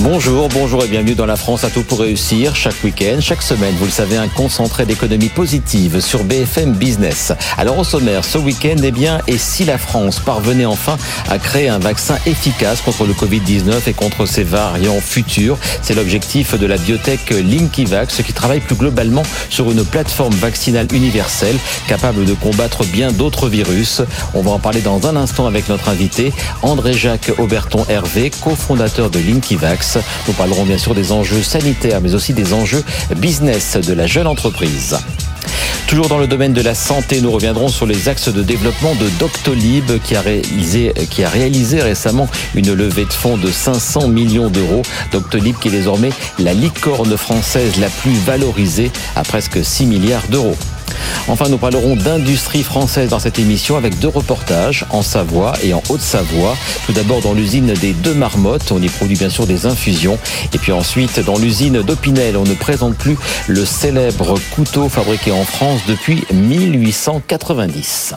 Bonjour, bonjour et bienvenue dans la France à tout pour réussir. Chaque week-end, chaque semaine, vous le savez, un concentré d'économie positive sur BFM Business. Alors au sommaire, ce week-end, eh bien, et si la France parvenait enfin à créer un vaccin efficace contre le Covid-19 et contre ses variants futurs? C'est l'objectif de la biotech LinkyVax qui travaille plus globalement sur une plateforme vaccinale universelle capable de combattre bien d'autres virus. On va en parler dans un instant avec notre invité, André-Jacques Auberton Hervé, cofondateur de Nous parlerons bien sûr des enjeux sanitaires, mais aussi des enjeux business de la jeune entreprise. Toujours dans le domaine de la santé, nous reviendrons sur les axes de développement de Doctolib qui a réalisé, réalisé récemment une levée de fonds de 500 millions d'euros. Doctolib qui est désormais la licorne française la plus valorisée à presque 6 milliards d'euros. Enfin, nous parlerons d'industrie française dans cette émission avec deux reportages en Savoie et en Haute-Savoie. Tout d'abord dans l'usine des Deux Marmottes, on y produit bien sûr des infusions. Et puis ensuite dans l'usine d'Opinel, on ne présente plus le célèbre couteau fabriqué en France depuis 1890.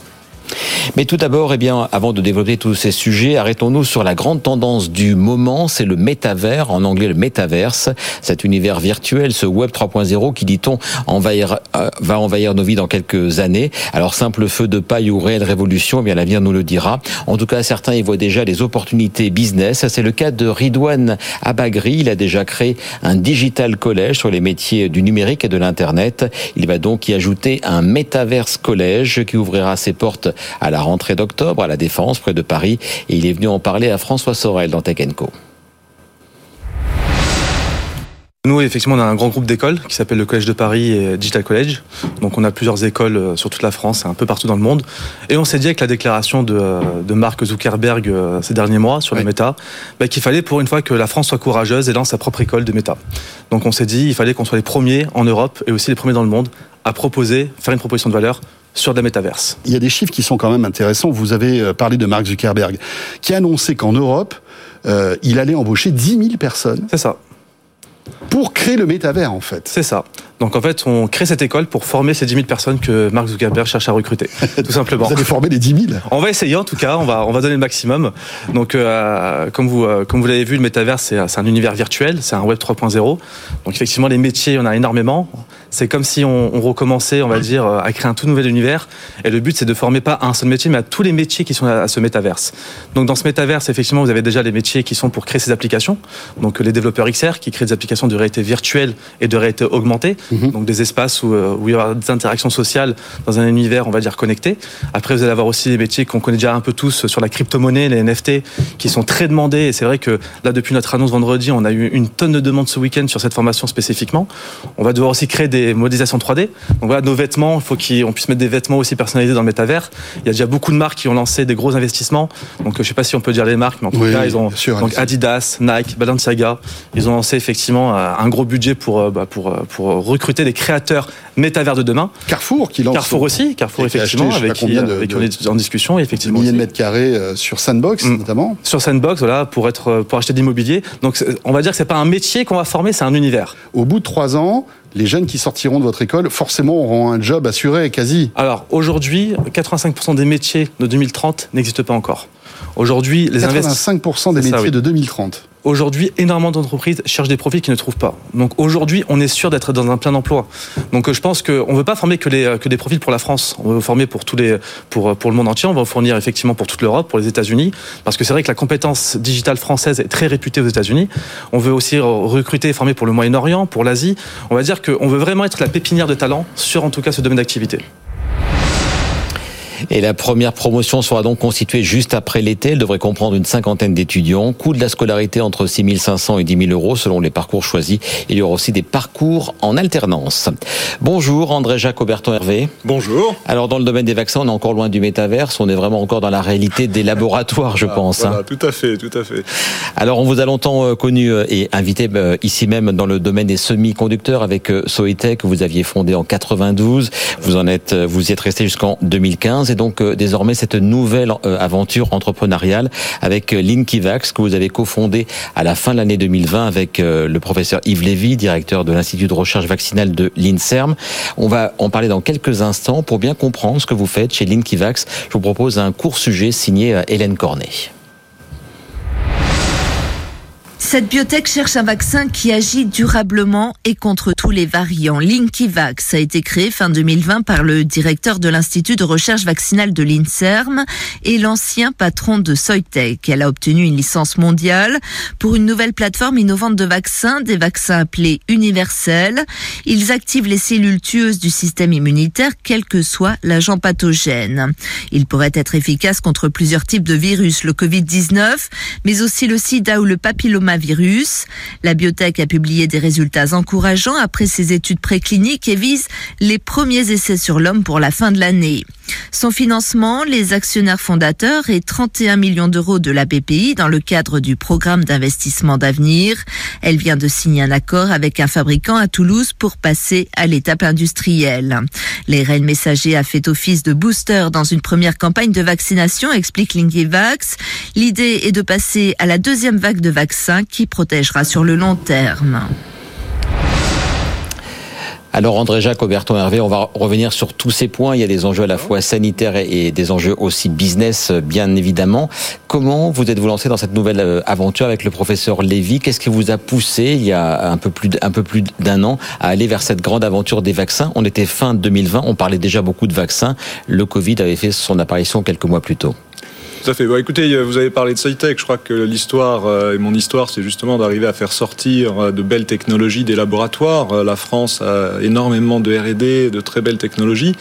Mais tout d'abord, eh bien, avant de développer tous ces sujets, arrêtons-nous sur la grande tendance du moment, c'est le métavers, en anglais le métaverse, cet univers virtuel, ce web 3.0 qui, dit-on, envahir, euh, va envahir nos vies dans quelques années. Alors, simple feu de paille ou réelle révolution, eh bien, l'avenir nous le dira. En tout cas, certains y voient déjà des opportunités business. C'est le cas de Ridouane Abagri. Il a déjà créé un digital collège sur les métiers du numérique et de l'Internet. Il va donc y ajouter un métaverse collège qui ouvrira ses portes à la rentrée d'octobre à la Défense, près de Paris. Et il est venu en parler à François Sorel dans Tech Co. Nous, effectivement, on a un grand groupe d'écoles qui s'appelle le Collège de Paris et Digital College. Donc, on a plusieurs écoles euh, sur toute la France et un peu partout dans le monde. Et on s'est dit avec la déclaration de, euh, de Mark Zuckerberg euh, ces derniers mois sur les méta, bah, qu'il fallait pour une fois que la France soit courageuse et lance sa propre école de méta. Donc, on s'est dit, il fallait qu'on soit les premiers en Europe et aussi les premiers dans le monde à proposer, faire une proposition de valeur sur des métaverses. Il y a des chiffres qui sont quand même intéressants. Vous avez parlé de Mark Zuckerberg, qui a annoncé qu'en Europe, euh, il allait embaucher 10 000 personnes. C'est ça. Pour créer le métavers, en fait. C'est ça. Donc en fait, on crée cette école pour former ces 10 000 personnes que Mark Zuckerberg cherche à recruter, tout simplement. Vous allez former les 10 000 On va essayer en tout cas, on va, on va donner le maximum. Donc euh, comme vous, euh, comme vous l'avez vu, le métavers, c'est un univers virtuel, c'est un web 3.0. Donc effectivement, les métiers, il y en a énormément. C'est comme si on, on, recommençait, on va dire, euh, à créer un tout nouvel univers. Et le but, c'est de former pas un seul métier, mais à tous les métiers qui sont à, ce métaverse. Donc dans ce métaverse, effectivement, vous avez déjà les métiers qui sont pour créer ces applications. Donc les développeurs XR qui créent des applications de réalité virtuelle et de réalité augmentée. Mm-hmm. Donc des espaces où, où, il y aura des interactions sociales dans un univers, on va dire, connecté. Après, vous allez avoir aussi des métiers qu'on connaît déjà un peu tous sur la crypto-monnaie, les NFT, qui sont très demandés. Et c'est vrai que là, depuis notre annonce vendredi, on a eu une tonne de demandes ce week-end sur cette formation spécifiquement. On va devoir aussi créer des modélisations 3D. Donc voilà, nos vêtements, il faut qu'on puisse mettre des vêtements aussi personnalisés dans le métavers. Il y a déjà beaucoup de marques qui ont lancé des gros investissements. Donc je sais pas si on peut dire les marques, mais en tout oui, cas, ils ont sûr, donc Adidas, Nike, Balenciaga. Ils ont lancé effectivement un gros budget pour, bah, pour, pour recruter des créateurs métavers de demain. Carrefour qui lance. Carrefour aussi, Carrefour effectivement, acheté, avec, qui, de, avec qui on est en discussion. Effectivement milliers de mètres carrés euh, sur Sandbox mmh. notamment. Sur Sandbox, voilà, pour être pour acheter de l'immobilier. Donc on va dire que c'est pas un métier qu'on va former, c'est un univers. Au bout de trois ans, les jeunes qui sortiront de votre école, forcément, auront un job assuré, quasi. Alors, aujourd'hui, 85% des métiers de 2030 n'existent pas encore. Aujourd'hui, les 85% des métiers ça, oui. de 2030. Aujourd'hui, énormément d'entreprises cherchent des profils qu'ils ne trouvent pas. Donc aujourd'hui, on est sûr d'être dans un plein emploi. Donc je pense qu'on ne veut pas former que, les, que des profils pour la France. On veut former pour, tous les, pour, pour le monde entier. On va fournir effectivement pour toute l'Europe, pour les États-Unis. Parce que c'est vrai que la compétence digitale française est très réputée aux États-Unis. On veut aussi recruter et former pour le Moyen-Orient, pour l'Asie. On va dire qu'on veut vraiment être la pépinière de talent sur en tout cas ce domaine d'activité. Et la première promotion sera donc constituée juste après l'été. Elle devrait comprendre une cinquantaine d'étudiants. Coût de la scolarité entre 6 500 et 10 000 euros selon les parcours choisis. Il y aura aussi des parcours en alternance. Bonjour André-Jacques Auberton Hervé. Bonjour. Alors dans le domaine des vaccins, on est encore loin du métaverse. On est vraiment encore dans la réalité des laboratoires, je ah, pense. Voilà, hein. tout à fait, tout à fait. Alors on vous a longtemps connu et invité ici même dans le domaine des semi-conducteurs avec Soitec que vous aviez fondé en 92. Vous en êtes, vous y êtes resté jusqu'en 2015. Et donc désormais cette nouvelle aventure entrepreneuriale avec Linkivax que vous avez cofondé à la fin de l'année 2020 avec le professeur Yves Lévy, directeur de l'Institut de recherche vaccinale de l'INSERM. On va en parler dans quelques instants pour bien comprendre ce que vous faites chez Linkivax. Je vous propose un court sujet signé Hélène Cornet. Cette biotech cherche un vaccin qui agit durablement et contre tous les variants. Linkivax a été créé fin 2020 par le directeur de l'Institut de recherche vaccinale de l'INSERM et l'ancien patron de Soitec. Elle a obtenu une licence mondiale pour une nouvelle plateforme innovante de vaccins, des vaccins appelés universels. Ils activent les cellules tueuses du système immunitaire, quel que soit l'agent pathogène. Ils pourraient être efficaces contre plusieurs types de virus, le Covid-19, mais aussi le sida ou le papillomavirus virus. La biotech a publié des résultats encourageants après ses études précliniques et vise les premiers essais sur l'homme pour la fin de l'année. Son financement, les actionnaires fondateurs et 31 millions d'euros de la BPI dans le cadre du programme d'investissement d'avenir. Elle vient de signer un accord avec un fabricant à Toulouse pour passer à l'étape industrielle. L'ARN messager a fait office de booster dans une première campagne de vaccination, explique Linkivax. L'idée est de passer à la deuxième vague de vaccins qui protégera sur le long terme. Alors André Jacques, Auberton Hervé, on va revenir sur tous ces points. Il y a des enjeux à la fois sanitaires et des enjeux aussi business, bien évidemment. Comment vous êtes-vous lancé dans cette nouvelle euh, aventure avec le professeur Lévy? Qu'est-ce qui vous a poussé, il y a un peu plus d'un an, à aller vers cette grande aventure des vaccins? On était fin 2020, on parlait déjà beaucoup de vaccins. Le Covid avait fait son apparition quelques mois plus tôt. Tout à fait. Bon, écoutez, euh, vous avez parlé de SciTech. Je crois que l'histoire euh, et mon histoire, c'est justement d'arriver à faire sortir euh, de belles technologies des laboratoires. La France a énormément de R&D, de très belles technologies.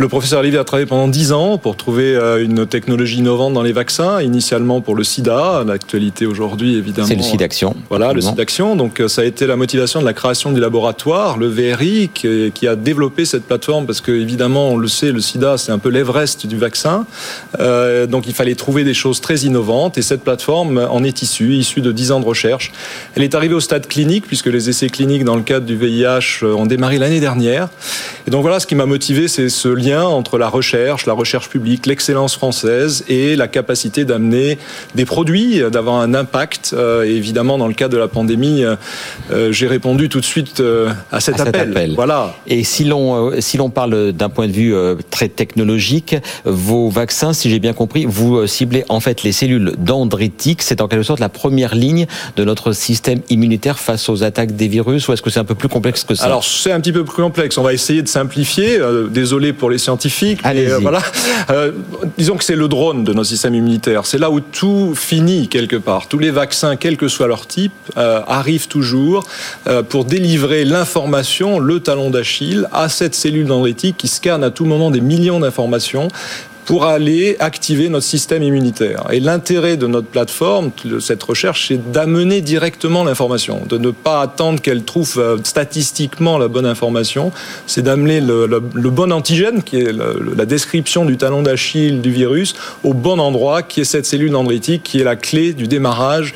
Le professeur Olivier a travaillé pendant dix ans pour trouver euh, une technologie innovante dans les vaccins, initialement pour le sida, l'actualité aujourd'hui évidemment. C'est le SIDAction. Voilà, le SIDAction. Donc euh, ça a été la motivation de la création du laboratoire, le VRI, qui, a développé cette plateforme parce que évidemment, on le sait, le sida c'est un peu l'Everest du vaccin. Euh, donc il fallait trouver des choses très innovantes et cette plateforme en est issue, issue de dix ans de recherche. Elle est arrivée au stade clinique puisque les essais cliniques dans le cadre du VIH ont démarré l'année dernière. Et donc voilà, ce qui m'a motivé, c'est ce lien entre la recherche, la recherche publique, l'excellence française et la capacité d'amener des produits, d'avoir un impact. Euh, évidemment, dans le cadre de la pandémie, euh, euh, j'ai répondu tout de suite à cet, appel. Voilà. Et si l'on si l'on parle d'un point de vue très technologique, vos vaccins, si j'ai bien compris, vous ciblez en fait les cellules dendritiques. C'est en quelque sorte la première ligne de notre système immunitaire face aux attaques des virus. Ou est-ce que c'est un peu plus complexe que ça? Alors c'est un petit peu plus complexe. On va essayer de simplifier. désolé pour les scientifique. Euh, voilà. Euh, disons que c'est le drone de notre système immunitaire. C'est là où tout finit quelque part. Tous les vaccins, quel que soit leur type, euh, arrivent toujours pour délivrer l'information, le talon d'Achille, à cette cellule dendritique qui scanne à tout moment des millions d'informations pour aller activer notre système immunitaire. Et l'intérêt de notre plateforme, de cette recherche, c'est d'amener directement l'information, de ne pas attendre qu'elle trouve euh, statistiquement la bonne information, c'est d'amener le, bon antigène, qui est la description du talon d'Achille du virus, au bon endroit, qui est cette cellule dendritique, qui est la clé du démarrage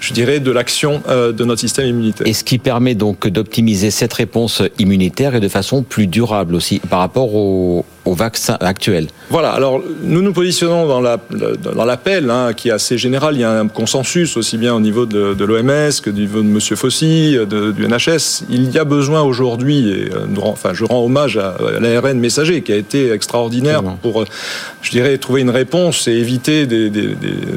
je dirais, de l'action euh, de notre système immunitaire. Et ce qui permet donc d'optimiser cette réponse immunitaire et de façon plus durable aussi par rapport au, au vaccin actuel Voilà, alors nous nous positionnons dans l'appel la, dans hein, qui est assez général. Il y a un consensus aussi bien au niveau de, de l'OMS que du niveau de M. Fossi, du NHS. Il y a besoin aujourd'hui, et euh, enfin, je rends hommage à, l'ARN messager qui a été extraordinaire pour, euh, je dirais, trouver une réponse et éviter des, des,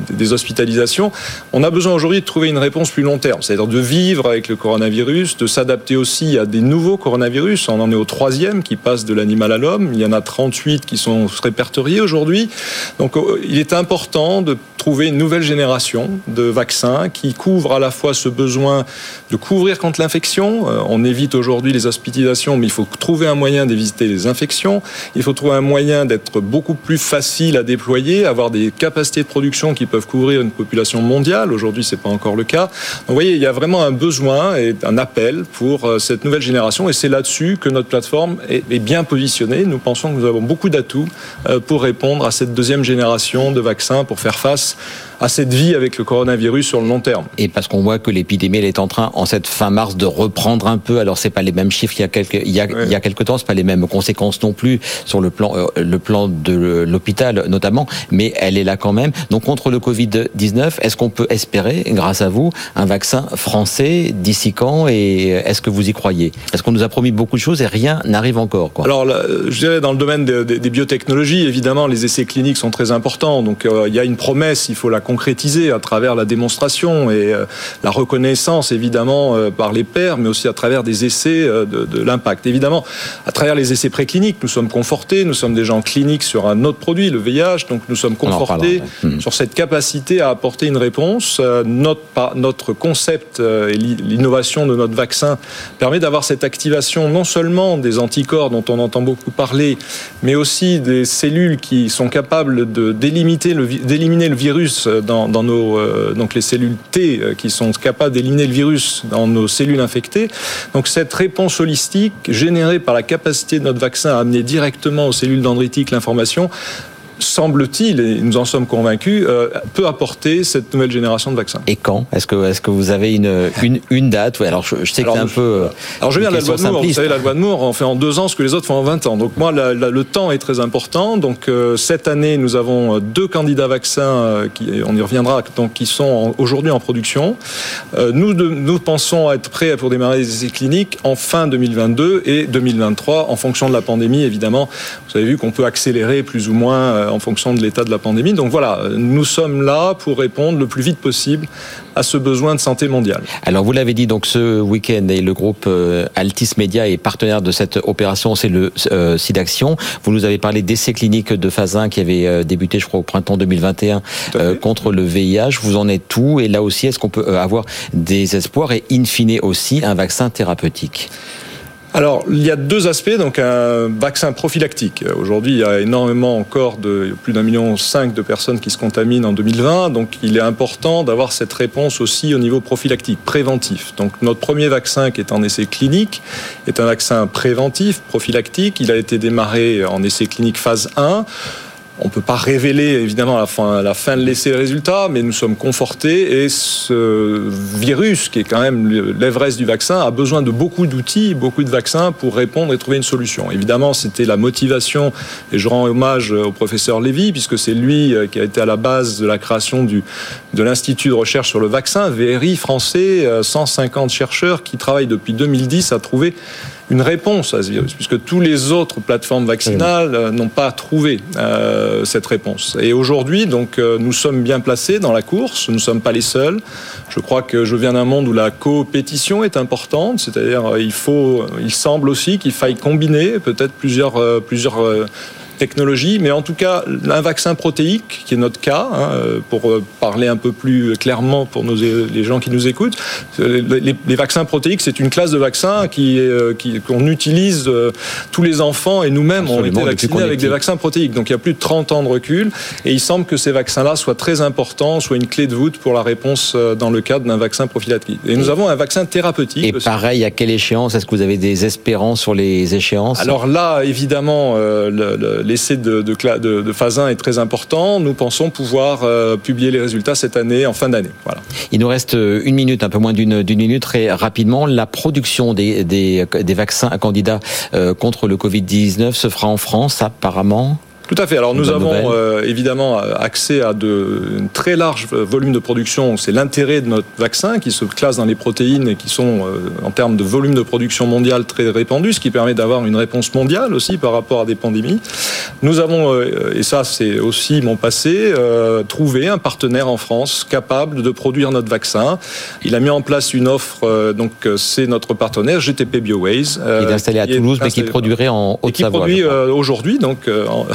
des hospitalisations. On a besoin aujourd'hui de trouver une réponse plus long terme, c'est-à-dire de vivre avec le coronavirus, de s'adapter aussi à des nouveaux coronavirus. On en est au troisième qui passe de l'animal à l'homme. Il y en a 38 qui sont répertoriés aujourd'hui. Donc euh, il est important de trouver une nouvelle génération de vaccins qui couvrent à la fois ce besoin de couvrir contre l'infection. Euh, on évite aujourd'hui les hospitalisations, mais il faut trouver un moyen d'éviter les infections. Il faut trouver un moyen d'être beaucoup plus facile à déployer, avoir des capacités de production qui peuvent couvrir une population mondiale. Aujourd'hui, c'est pas encore le cas. Donc, vous voyez, il y a vraiment un besoin et un appel pour euh, cette nouvelle génération, et c'est là-dessus que notre plateforme est bien positionnée. Nous pensons que nous nous avons beaucoup d'atouts pour répondre à cette deuxième génération de vaccins pour faire face à cette vie avec le coronavirus sur le long terme. Et parce qu'on voit que l'épidémie elle est en train, en cette fin mars, de reprendre un peu. Alors c'est pas les mêmes chiffres qu'il y a quelques, il y a, il y a quelques temps, c'est pas les mêmes conséquences non plus sur le plan, euh, le plan de l'hôpital notamment, mais elle est là quand même. Donc contre le Covid 19, est-ce qu'on peut espérer, grâce à vous, un vaccin français d'ici quand? Et est-ce que vous y croyez? Parce qu'on nous a promis beaucoup de choses et rien n'arrive encore. Quoi. Alors, je dirais dans le domaine des, biotechnologies, évidemment, les essais cliniques sont très importants. Donc, euh, il y a une promesse, il faut la concrétiser à travers la démonstration et euh, la reconnaissance, évidemment, euh, par les pairs, mais aussi à travers des essais de, de l'impact. Évidemment, à travers les essais précliniques, nous sommes confortés, nous sommes des gens cliniques sur un autre produit, le VIH, donc nous sommes confortés hmm. sur cette capacité à apporter une réponse. Notre, notre concept et l'innovation de notre vaccin permet d'avoir cette activation non seulement des anticorps dont on entend beaucoup parler, mais aussi des cellules qui sont capables d'éliminer le, d'éliminer le virus dans, dans nos euh, donc les cellules T euh, qui sont capables d'éliminer le virus dans nos cellules infectées. Donc cette réponse holistique générée par la capacité de notre vaccin à amener directement aux cellules dendritiques l'information semble-t-il, et nous en sommes convaincus, euh, peut apporter cette nouvelle génération de vaccins. Et quand? Est-ce que, est que vous avez une, une, une date? Alors, je, sais que c'est un peu. Euh, alors, je viens de la loi de Moore. Vous savez, la loi de Moore, on fait en deux ans ce que les autres font en 20 ans. Donc, moi, le temps est très important. Donc, euh, cette année, nous avons deux candidats vaccins, qui, on y reviendra, donc, qui sont aujourd'hui en production. nous, nous pensons être prêts pour démarrer les essais cliniques en fin 2022 et 2023, en fonction de la pandémie, évidemment. Vous avez vu qu'on peut accélérer plus ou moins en fonction de l'état de la pandémie. Donc voilà, nous sommes là pour répondre le plus vite possible à ce besoin de santé mondiale. Alors vous l'avez dit, donc ce week-end, et le groupe euh, Altis Media est partenaire de cette opération, c'est le euh, SIDAction. Vous nous avez parlé d'essais cliniques de phase 1 qui avait euh, débuté, je crois, au printemps 2021 contre le VIH. Vous en êtes tout Et là aussi, est-ce qu'on peut avoir des espoirs? Et in fine aussi un vaccin thérapeutique alors, il y a deux aspects. Donc, un vaccin prophylactique. Aujourd'hui, il y a énormément encore de plus d'un million cinq de personnes qui se contaminent en 2020. Donc, il est important d'avoir cette réponse aussi au niveau prophylactique, préventif. Donc, notre premier vaccin qui est en essai clinique est un vaccin préventif, prophylactique. Il a été démarré en essai clinique phase 1. On ne peut pas révéler évidemment la fin, de l'essai les résultats, mais nous sommes confortés et ce virus, qui est quand même l'Everest du vaccin, a besoin de beaucoup d'outils, beaucoup de vaccins pour répondre et trouver une solution. Évidemment, c'était la motivation, et je rends hommage au professeur Lévy, puisque c'est lui euh, qui a été à la base de la création de l'Institut de recherche sur le vaccin, VRI français, 150 euh, chercheurs qui travaillent depuis 2010 à trouver une réponse à ce virus, puisque tous les autres plateformes vaccinales euh, n'ont pas trouvé euh, cette réponse. Et aujourd'hui, donc, euh, nous sommes bien placés dans la course. Nous ne sommes pas les seuls. Je crois que je viens d'un monde où la coopétition est importante, c'est-à-dire il faut, il semble aussi qu'il faille combiner peut-être plusieurs, plusieurs technologie, mais en tout cas, un vaccin protéique, qui est notre cas, hein, pour euh, parler un peu plus clairement pour nos, les gens qui nous écoutent, les, vaccins protéiques, c'est une classe de vaccins qui, euh, qu'on utilise euh, tous les enfants et nous-mêmes on été vaccinés avec des vaccins protéiques. Donc il y a plus de 30 ans de recul et il semble que ces vaccins-là soient très importants, soient une clé de voûte pour la réponse dans le cadre d'un vaccin prophylactique. Et nous avons un vaccin thérapeutique. Et pareil, à quelle échéance? Est-ce que vous avez des espérances sur les échéances? Alors là, évidemment, le l'essai de, phase 1 est très important. Nous pensons pouvoir euh, publier les résultats cette année, en fin d'année. Voilà. Il nous reste euh, une minute, un peu moins d'une minute, très rapidement. La production des, vaccins candidats euh, contre le Covid-19 se fera en France, apparemment tout à fait. Alors nous avons euh, évidemment accès à de très larges volumes de production. C'est l'intérêt de notre vaccin qui se classe dans les protéines et qui sont euh, en termes de volume de production mondiale très répandus, ce qui permet d'avoir une réponse mondiale aussi par rapport à des pandémies. Nous avons, euh, et ça c'est aussi mon passé, trouvé un partenaire en France capable de produire notre vaccin. Il a mis en place une offre, donc c'est notre partenaire GTP Bioways. il est installé à Toulouse, mais qui produirait en Haute-Savoie. Qui produit aujourd'hui donc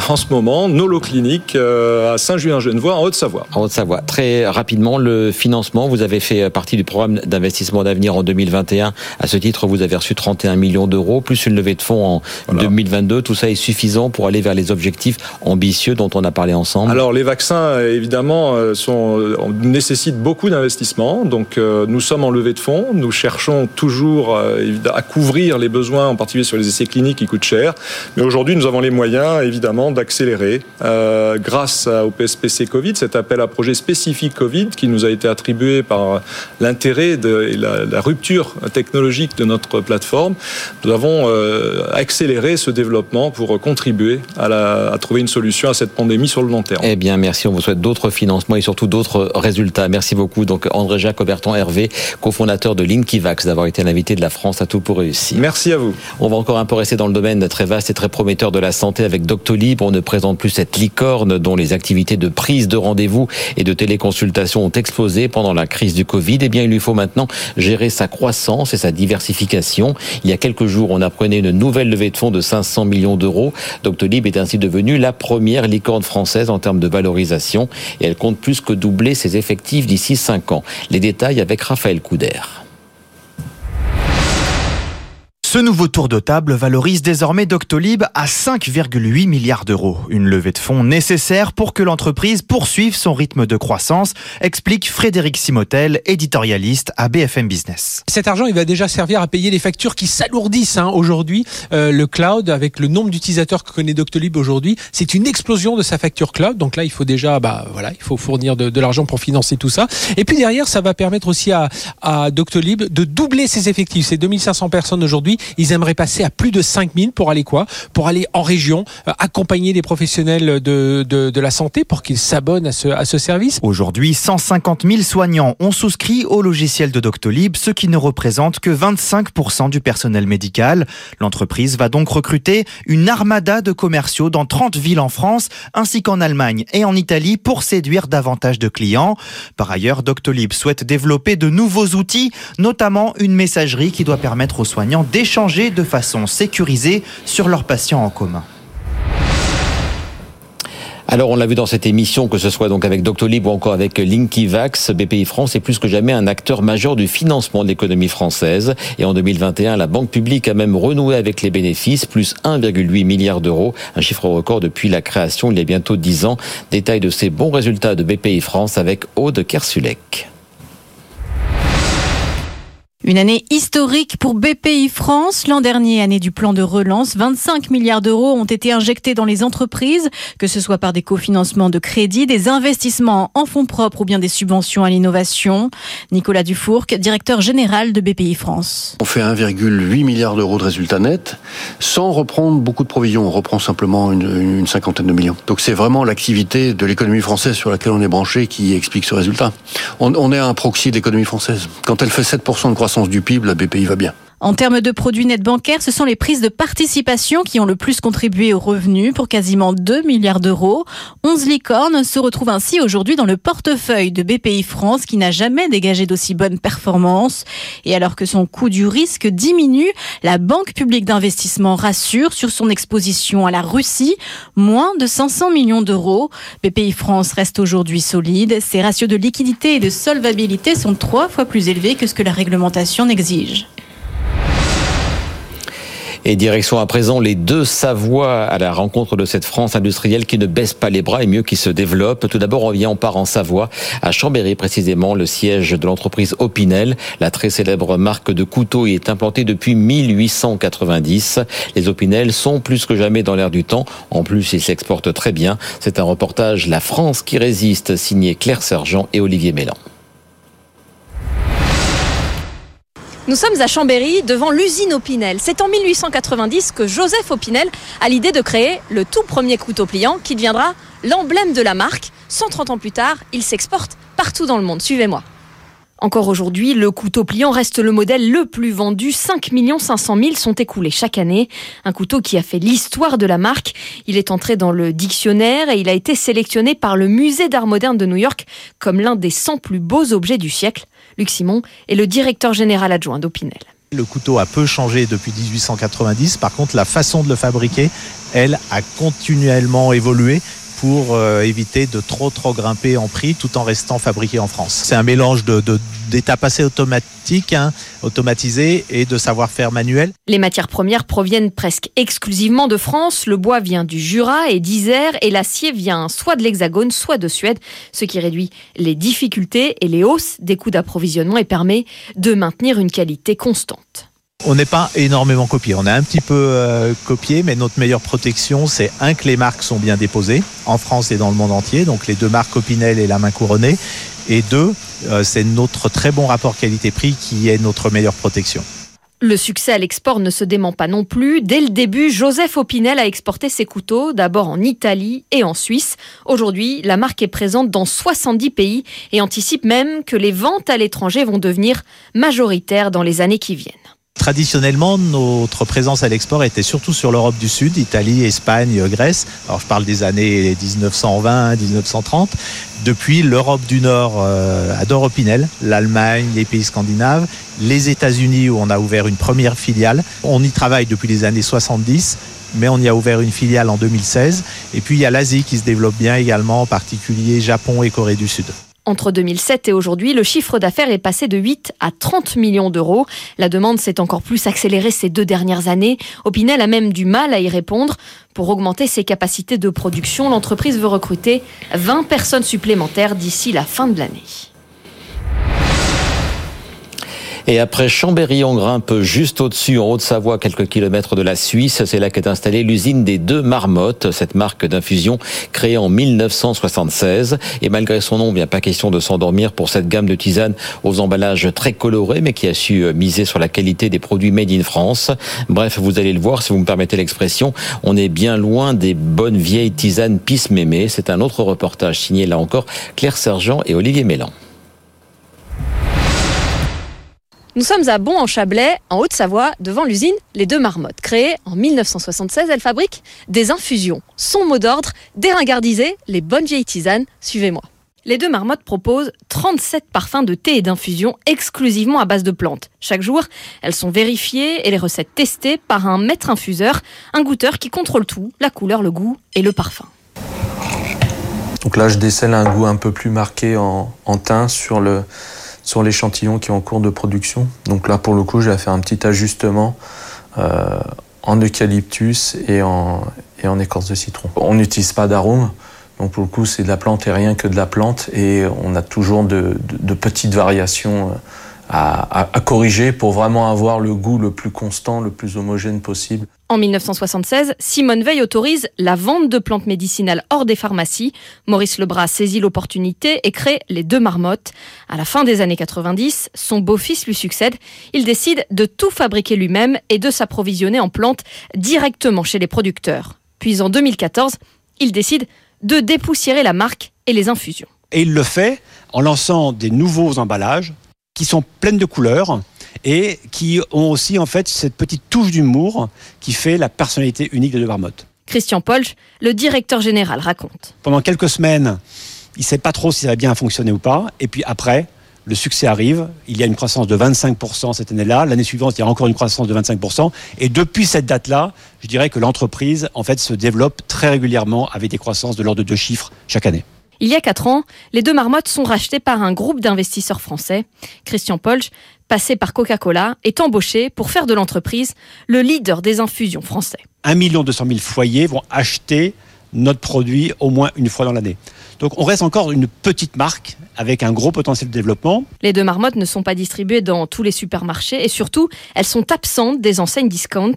en ce moment nos lots cliniques à Saint-Julien-Genevois en Haute-Savoie. En Haute-Savoie. Très rapidement, le financement, vous avez fait partie du programme d'investissement d'avenir en 2021. À ce titre, vous avez reçu 31 millions d'euros, plus une levée de fonds en 2022. Tout ça est suffisant pour aller vers les objectifs ambitieux dont on a parlé ensemble Alors, les vaccins, évidemment, sont, nécessitent beaucoup d'investissement. Donc, nous sommes en levée de fonds. Nous cherchons toujours à couvrir les besoins, en particulier sur les essais cliniques qui coûtent cher. Mais aujourd'hui, nous avons les moyens, évidemment, d'accélérer euh, grâce au PSPC Covid, cet appel à projet spécifique Covid qui nous a été attribué par l'intérêt et la, rupture technologique de notre plateforme. Nous avons euh, accéléré ce développement pour contribuer à, à, trouver une solution à cette pandémie sur le long terme. Eh bien, merci. On vous souhaite d'autres financements et surtout d'autres résultats. Merci beaucoup. Donc, André-Jacques Auberton Hervé, cofondateur de Linkivax, d'avoir été l'invité de la France à tout pour réussir. Merci à vous. On va encore un peu rester dans le domaine très vaste et très prometteur de la santé avec Doctolib. On ne présente plus cette licorne dont les activités de prise de rendez-vous et de téléconsultation ont explosé pendant la crise du Covid. Eh bien, il lui faut maintenant gérer sa croissance et sa diversification. Il y a quelques jours, on apprenait une nouvelle levée de fonds de 500 millions d'euros. Doctolib est ainsi devenue la première licorne française en termes de valorisation et elle compte plus que doubler ses effectifs d'ici 5 ans. Les détails avec Raphaël Couder. Ce nouveau tour de table valorise désormais Doctolib à 5,8 milliards d'euros. Une levée de fonds nécessaire pour que l'entreprise poursuive son rythme de croissance, explique Frédéric Simotel, éditorialiste à BFM Business. Cet argent, il va déjà servir à payer les factures qui s'alourdissent hein. aujourd'hui. Euh, le cloud, avec le nombre d'utilisateurs que connaît Doctolib aujourd'hui, c'est une explosion de sa facture cloud. Donc là, il faut déjà, bah voilà, il faut fournir de, l'argent pour financer tout ça. Et puis derrière, ça va permettre aussi à, à Doctolib de doubler ses effectifs. C'est 2500 personnes aujourd'hui ils aimeraient passer à plus de 5000 pour aller quoi? Pour aller en région, euh, accompagner les professionnels de, de, de la santé pour qu'ils s'abonnent à ce, à ce service? Aujourd'hui, 150 000 soignants ont souscrit au logiciel de Doctolib, ce qui ne représente que 25% du personnel médical. L'entreprise va donc recruter une armada de commerciaux dans 30 villes en France, ainsi qu'en Allemagne et en Italie pour séduire davantage de clients. Par ailleurs, Doctolib souhaite développer de nouveaux outils, notamment une messagerie qui doit permettre aux soignants d'échanger échanger de façon sécurisée sur leurs patients en commun. Alors, on l'a vu dans cette émission, que ce soit donc avec Doctolib ou encore avec Linkivax, BPI France est plus que jamais un acteur majeur du financement de l'économie française. Et en 2021, la banque publique a même renoué avec les bénéfices, plus 1,8 milliard d'euros, un chiffre record depuis la création il y a bientôt 10 ans. Détail de ces bons résultats de BPI France avec Aude Kersulek. Une année historique pour BPI France. L'an dernier, année du plan de relance, 25 milliards d'euros ont été injectés dans les entreprises, que ce soit par des cofinancements de crédit, des investissements en fonds propres ou bien des subventions à l'innovation. Nicolas Dufourc, directeur général de BPI France. On fait 1,8 milliard d'euros de résultats nets sans reprendre beaucoup de provisions. On reprend simplement une, cinquantaine de millions. Donc c'est vraiment l'activité de l'économie française sur laquelle on est branché qui explique ce résultat. On, on est un proxy de l'économie française. Quand elle fait 7% de croissance sens du PIB, la BPI va bien. En termes de produits nets bancaires, ce sont les prises de participation qui ont le plus contribué aux revenus pour quasiment 2 milliards d'euros. 11 licornes se retrouvent ainsi aujourd'hui dans le portefeuille de BPI France qui n'a jamais dégagé d'aussi bonnes performances. Et alors que son coût du risque diminue, la Banque publique d'investissement rassure sur son exposition à la Russie, moins de 500 millions d'euros. BPI France reste aujourd'hui solide. Ses ratios de liquidité et de solvabilité sont trois fois plus élevés que ce que la réglementation n'exige. Et direction à présent les deux Savoies à la rencontre de cette France industrielle qui ne baisse pas les bras et mieux qui se développe. Tout d'abord, on vient, on part en Savoie, à Chambéry précisément, le siège de l'entreprise Opinel. La très célèbre marque de couteaux y est implantée depuis 1890. Les Opinel sont plus que jamais dans l'air du temps. En plus, ils s'exportent très bien. C'est un reportage La France qui résiste, signé Claire Sergent et Olivier Mélan. Nous sommes à Chambéry, devant l'usine Opinel. C'est en 1890 que Joseph Opinel a l'idée de créer le tout premier couteau pliant qui deviendra l'emblème de la marque. 130 ans plus tard, il s'exporte partout dans le monde. Suivez-moi. Encore aujourd'hui, le couteau pliant reste le modèle le plus vendu. 5 500 000 sont écoulés chaque année. Un couteau qui a fait l'histoire de la marque. Il est entré dans le dictionnaire et il a été sélectionné par le Musée d'art moderne de New York comme l'un des 100 plus beaux objets du siècle. Luc Simon est le directeur général adjoint d'Opinel. Le couteau a peu changé depuis 1890. Par contre, la façon de le fabriquer, elle, a continuellement évolué pour euh, éviter de trop trop grimper en prix tout en restant fabriqué en France. C'est un mélange de, d'étapes assez automatiques, hein, automatisées et de savoir-faire manuel. Les matières premières proviennent presque exclusivement de France. Le bois vient du Jura et d'Isère et l'acier vient soit de l'Hexagone, soit de Suède, ce qui réduit les difficultés et les hausses des coûts d'approvisionnement et permet de maintenir une qualité constante. On n'est pas énormément copié. On a un petit peu euh, copié, mais notre meilleure protection, c'est un que les marques sont bien déposées en France et dans le monde entier. Donc les deux marques Opinel et La Main Couronnée. Et deux, euh, c'est notre très bon rapport qualité-prix qui est notre meilleure protection. Le succès à l'export ne se dément pas non plus. Dès le début, Joseph Opinel a exporté ses couteaux, d'abord en Italie et en Suisse. Aujourd'hui, la marque est présente dans 70 pays et anticipe même que les ventes à l'étranger vont devenir majoritaires dans les années qui viennent. Traditionnellement, notre présence à l'export était surtout sur l'Europe du Sud, Italie, Espagne, Grèce. Alors je parle des années 1920, 1930. Depuis, l'Europe du Nord euh, adore Opinel, l'Allemagne, les pays scandinaves, les États-Unis où on a ouvert une première filiale. On y travaille depuis les années 70 mais on y a ouvert une filiale en 2016. Et puis il y a l'Asie qui se développe bien également, en particulier Japon et Corée du Sud. Entre 2007 et aujourd'hui, le chiffre d'affaires est passé de 8 à 30 millions d'euros. La demande s'est encore plus accélérée ces deux dernières années. Opinel a même du mal à y répondre. Pour augmenter ses capacités de production, l'entreprise veut recruter 20 personnes supplémentaires d'ici la fin de l'année. Et après Chambéry, on grimpe juste au-dessus, en Haute-Savoie, quelques kilomètres de la Suisse. C'est là qu'est installée l'usine des deux marmottes, cette marque d'infusion créée en 1976. Et malgré son nom, bien pas question de s'endormir pour cette gamme de tisanes aux emballages très colorés, mais qui a su euh, miser sur la qualité des produits made in France. Bref, vous allez le voir, si vous me permettez l'expression, on est bien loin des bonnes vieilles tisanes pisse mémé. C'est un autre reportage signé là encore Claire Sergent et Olivier Mélan. Nous sommes à Bon en Chablais, en Haute-Savoie, devant l'usine Les Deux Marmottes. Créée en 1976, elle fabrique des infusions. Son mot d'ordre, déringardiser les bonnes vieilles tisanes. Suivez-moi. Les deux marmottes proposent 37 parfums de thé et d'infusion exclusivement à base de plantes. Chaque jour, elles sont vérifiées et les recettes testées par un maître infuseur, un goûteur qui contrôle tout, la couleur, le goût et le parfum. Donc là, je décèle un goût un peu plus marqué en teint sur le, sur l'échantillon qui est en cours de production. Donc là, pour le coup, j'ai fait un petit ajustement euh, en eucalyptus et en, écorce de citron. On n'utilise pas d'arôme. Donc pour le coup, c'est de la plante et rien que de la plante. Et on a toujours de, de, petites variations euh, à, à, à, corriger pour vraiment avoir le goût le plus constant, le plus homogène possible. En 1976, Simone Veil autorise la vente de plantes médicinales hors des pharmacies. Maurice Lebras saisit l'opportunité et crée les deux marmottes. À la fin des années 90, son beau-fils lui succède. Il décide de tout fabriquer lui-même et de s'approvisionner en plantes directement chez les producteurs. Puis en 2014, il décide de dépoussiérer la marque et les infusions. Et il le fait en lançant des nouveaux emballages qui sont pleines de couleurs et qui ont aussi en fait cette petite touche d'humour qui fait la personnalité unique de deux marmottes. Christian Polch, le directeur général, raconte. Pendant quelques semaines, il ne sait pas trop si ça va bien fonctionner ou pas, et puis après, le succès arrive, il y a une croissance de 25% cette année-là, l'année suivante, il y a encore une croissance de 25%, et depuis cette date-là, je dirais que l'entreprise, en fait, se développe très régulièrement avec des croissances de l'ordre de deux chiffres chaque année. Il y a quatre ans, les deux marmottes sont rachetées par un groupe d'investisseurs français. Christian Polch, passé par Coca-Cola, est embauché pour faire de l'entreprise le leader des infusions français. 1 200 000 foyers vont acheter notre produit au moins une fois dans l'année. Donc on reste encore une petite marque avec un gros potentiel de développement. Les deux marmottes ne sont pas distribuées dans tous les supermarchés et surtout, elles sont absentes des enseignes discount.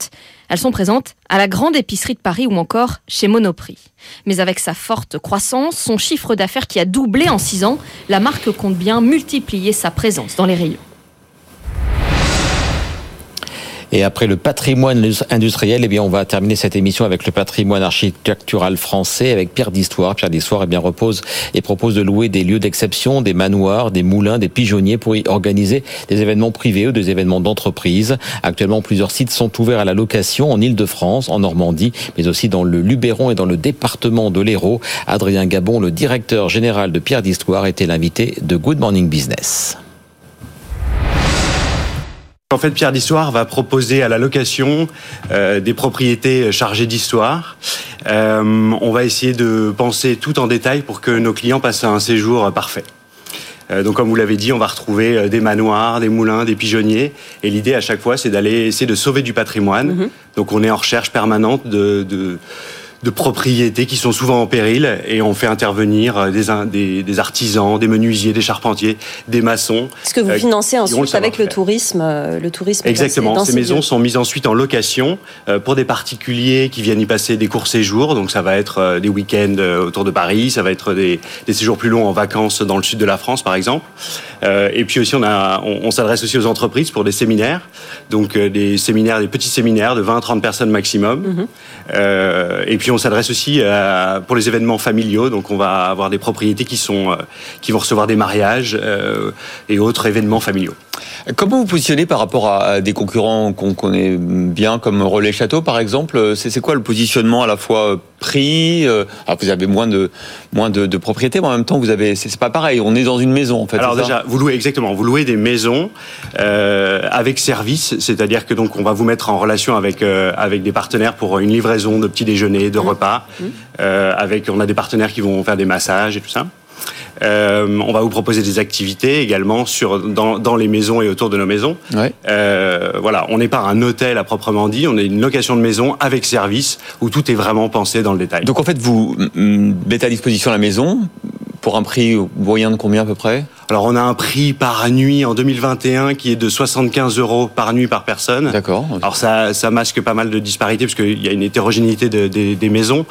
Elles sont présentes à la grande épicerie de Paris ou encore chez Monoprix. Mais avec sa forte croissance, son chiffre d'affaires qui a doublé en 6 ans, la marque compte bien multiplier sa présence dans les rayons. Et après le patrimoine industriel, eh bien, on va terminer cette émission avec le patrimoine architectural français avec Pierre d'Histoire. Pierre d'Histoire, eh repose et propose de louer des lieux d'exception, des manoirs, des moulins, des pigeonniers pour y organiser des événements privés ou des événements d'entreprise. Actuellement, plusieurs sites sont ouverts à la location en Ile-de-France, en Normandie, mais aussi dans le Luberon et dans le département de l'Hérault. Adrien Gabon, le directeur général de Pierre d'Histoire, était l'invité de Good Morning Business. En fait, Pierre d'Histoire va proposer à la location euh, des propriétés chargées d'histoire. Euh, on va essayer de penser tout en détail pour que nos clients passent un séjour parfait. Euh, donc, comme vous l'avez dit, on va retrouver des manoirs, des moulins, des pigeonniers. Et l'idée à chaque fois, c'est d'aller essayer de sauver du patrimoine. Mhm. Donc, on est en recherche permanente de, de de propriétés qui sont souvent en péril et on fait intervenir des, des, des artisans, des menuisiers, des charpentiers, des maçons. Ce que vous euh, financez ensuite avec le tourisme, euh, le tourisme Exactement. dans Ces ces maisons lieux. sont mises ensuite en location euh, pour des particuliers qui viennent y passer des courts séjours. Donc ça va être des week-ends autour de Paris, ça va être des, des séjours plus longs en vacances dans le sud de la France, par exemple. Et puis aussi, on, a, on, on s'adresse aussi aux entreprises pour des séminaires. Donc des séminaires, des petits séminaires de 20 à 30 personnes maximum. Mhm. Euh, et puis on s'adresse aussi à- pour les événements familiaux. Donc on va avoir des propriétés qui sont euh, qui vont recevoir des mariages euh, et autres événements familiaux. Comment vous positionnez par rapport à des concurrents qu'on connaît bien, comme Relais Château par exemple C'est c'est quoi le positionnement à la fois euh, prix euh, Alors vous avez moins de moins de, de propriétés, mais en même temps vous avez c'est pas pareil. On est dans une maison en fait. Alors déjà, vous louez exactement, vous louez des maisons euh, avec service, c'est-à-dire que donc on va vous mettre en relation avec euh, avec des partenaires pour une livraison de petits déjeuners, de repas. Euh, avec, on a des partenaires qui vont faire des massages et tout ça. Euh, on va vous proposer des activités également sur dans, dans les maisons et autour de nos maisons. Euh, voilà, on n'est pas un hôtel à proprement dit, on est une location de maison avec service où tout est vraiment pensé dans le détail. Donc en fait vous mettez à disposition la maison pour un prix moyen de combien à peu près? Alors on a un prix par nuit en 2021 qui est de 75 euros par nuit par personne. D'accord. Alors ça, ça masque pas mal de disparités parce qu'il y a une hétérogénéité de- des- des maisons.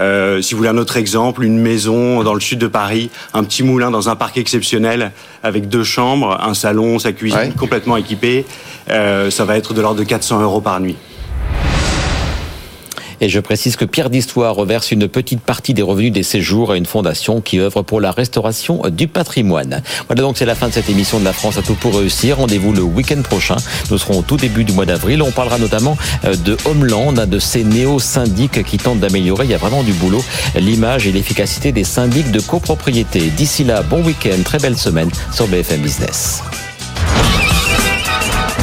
Euh, si vous voulez un autre exemple, une maison dans le sud de Paris, un petit moulin dans un parc exceptionnel avec deux chambres, un salon, sa cuisine complètement équipée, euh, ça va être de l'ordre de 400 euros par nuit. Et je précise que Pierre d'Histoire reverse une petite partie des revenus des séjours à une fondation qui œuvre pour la restauration du patrimoine. Voilà donc c'est la fin de cette émission de la France à tout pour réussir. Rendez-vous le week-end prochain. Nous serons au tout début du mois d'avril. On parlera notamment euh, de Homeland, de ces néo-syndics qui tentent d'améliorer, il y a vraiment du boulot, l'image et l'efficacité des syndics de copropriété. D'ici là, bon week-end, très belle semaine sur BFM Business.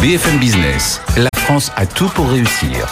BFM Business, la France a tout pour réussir.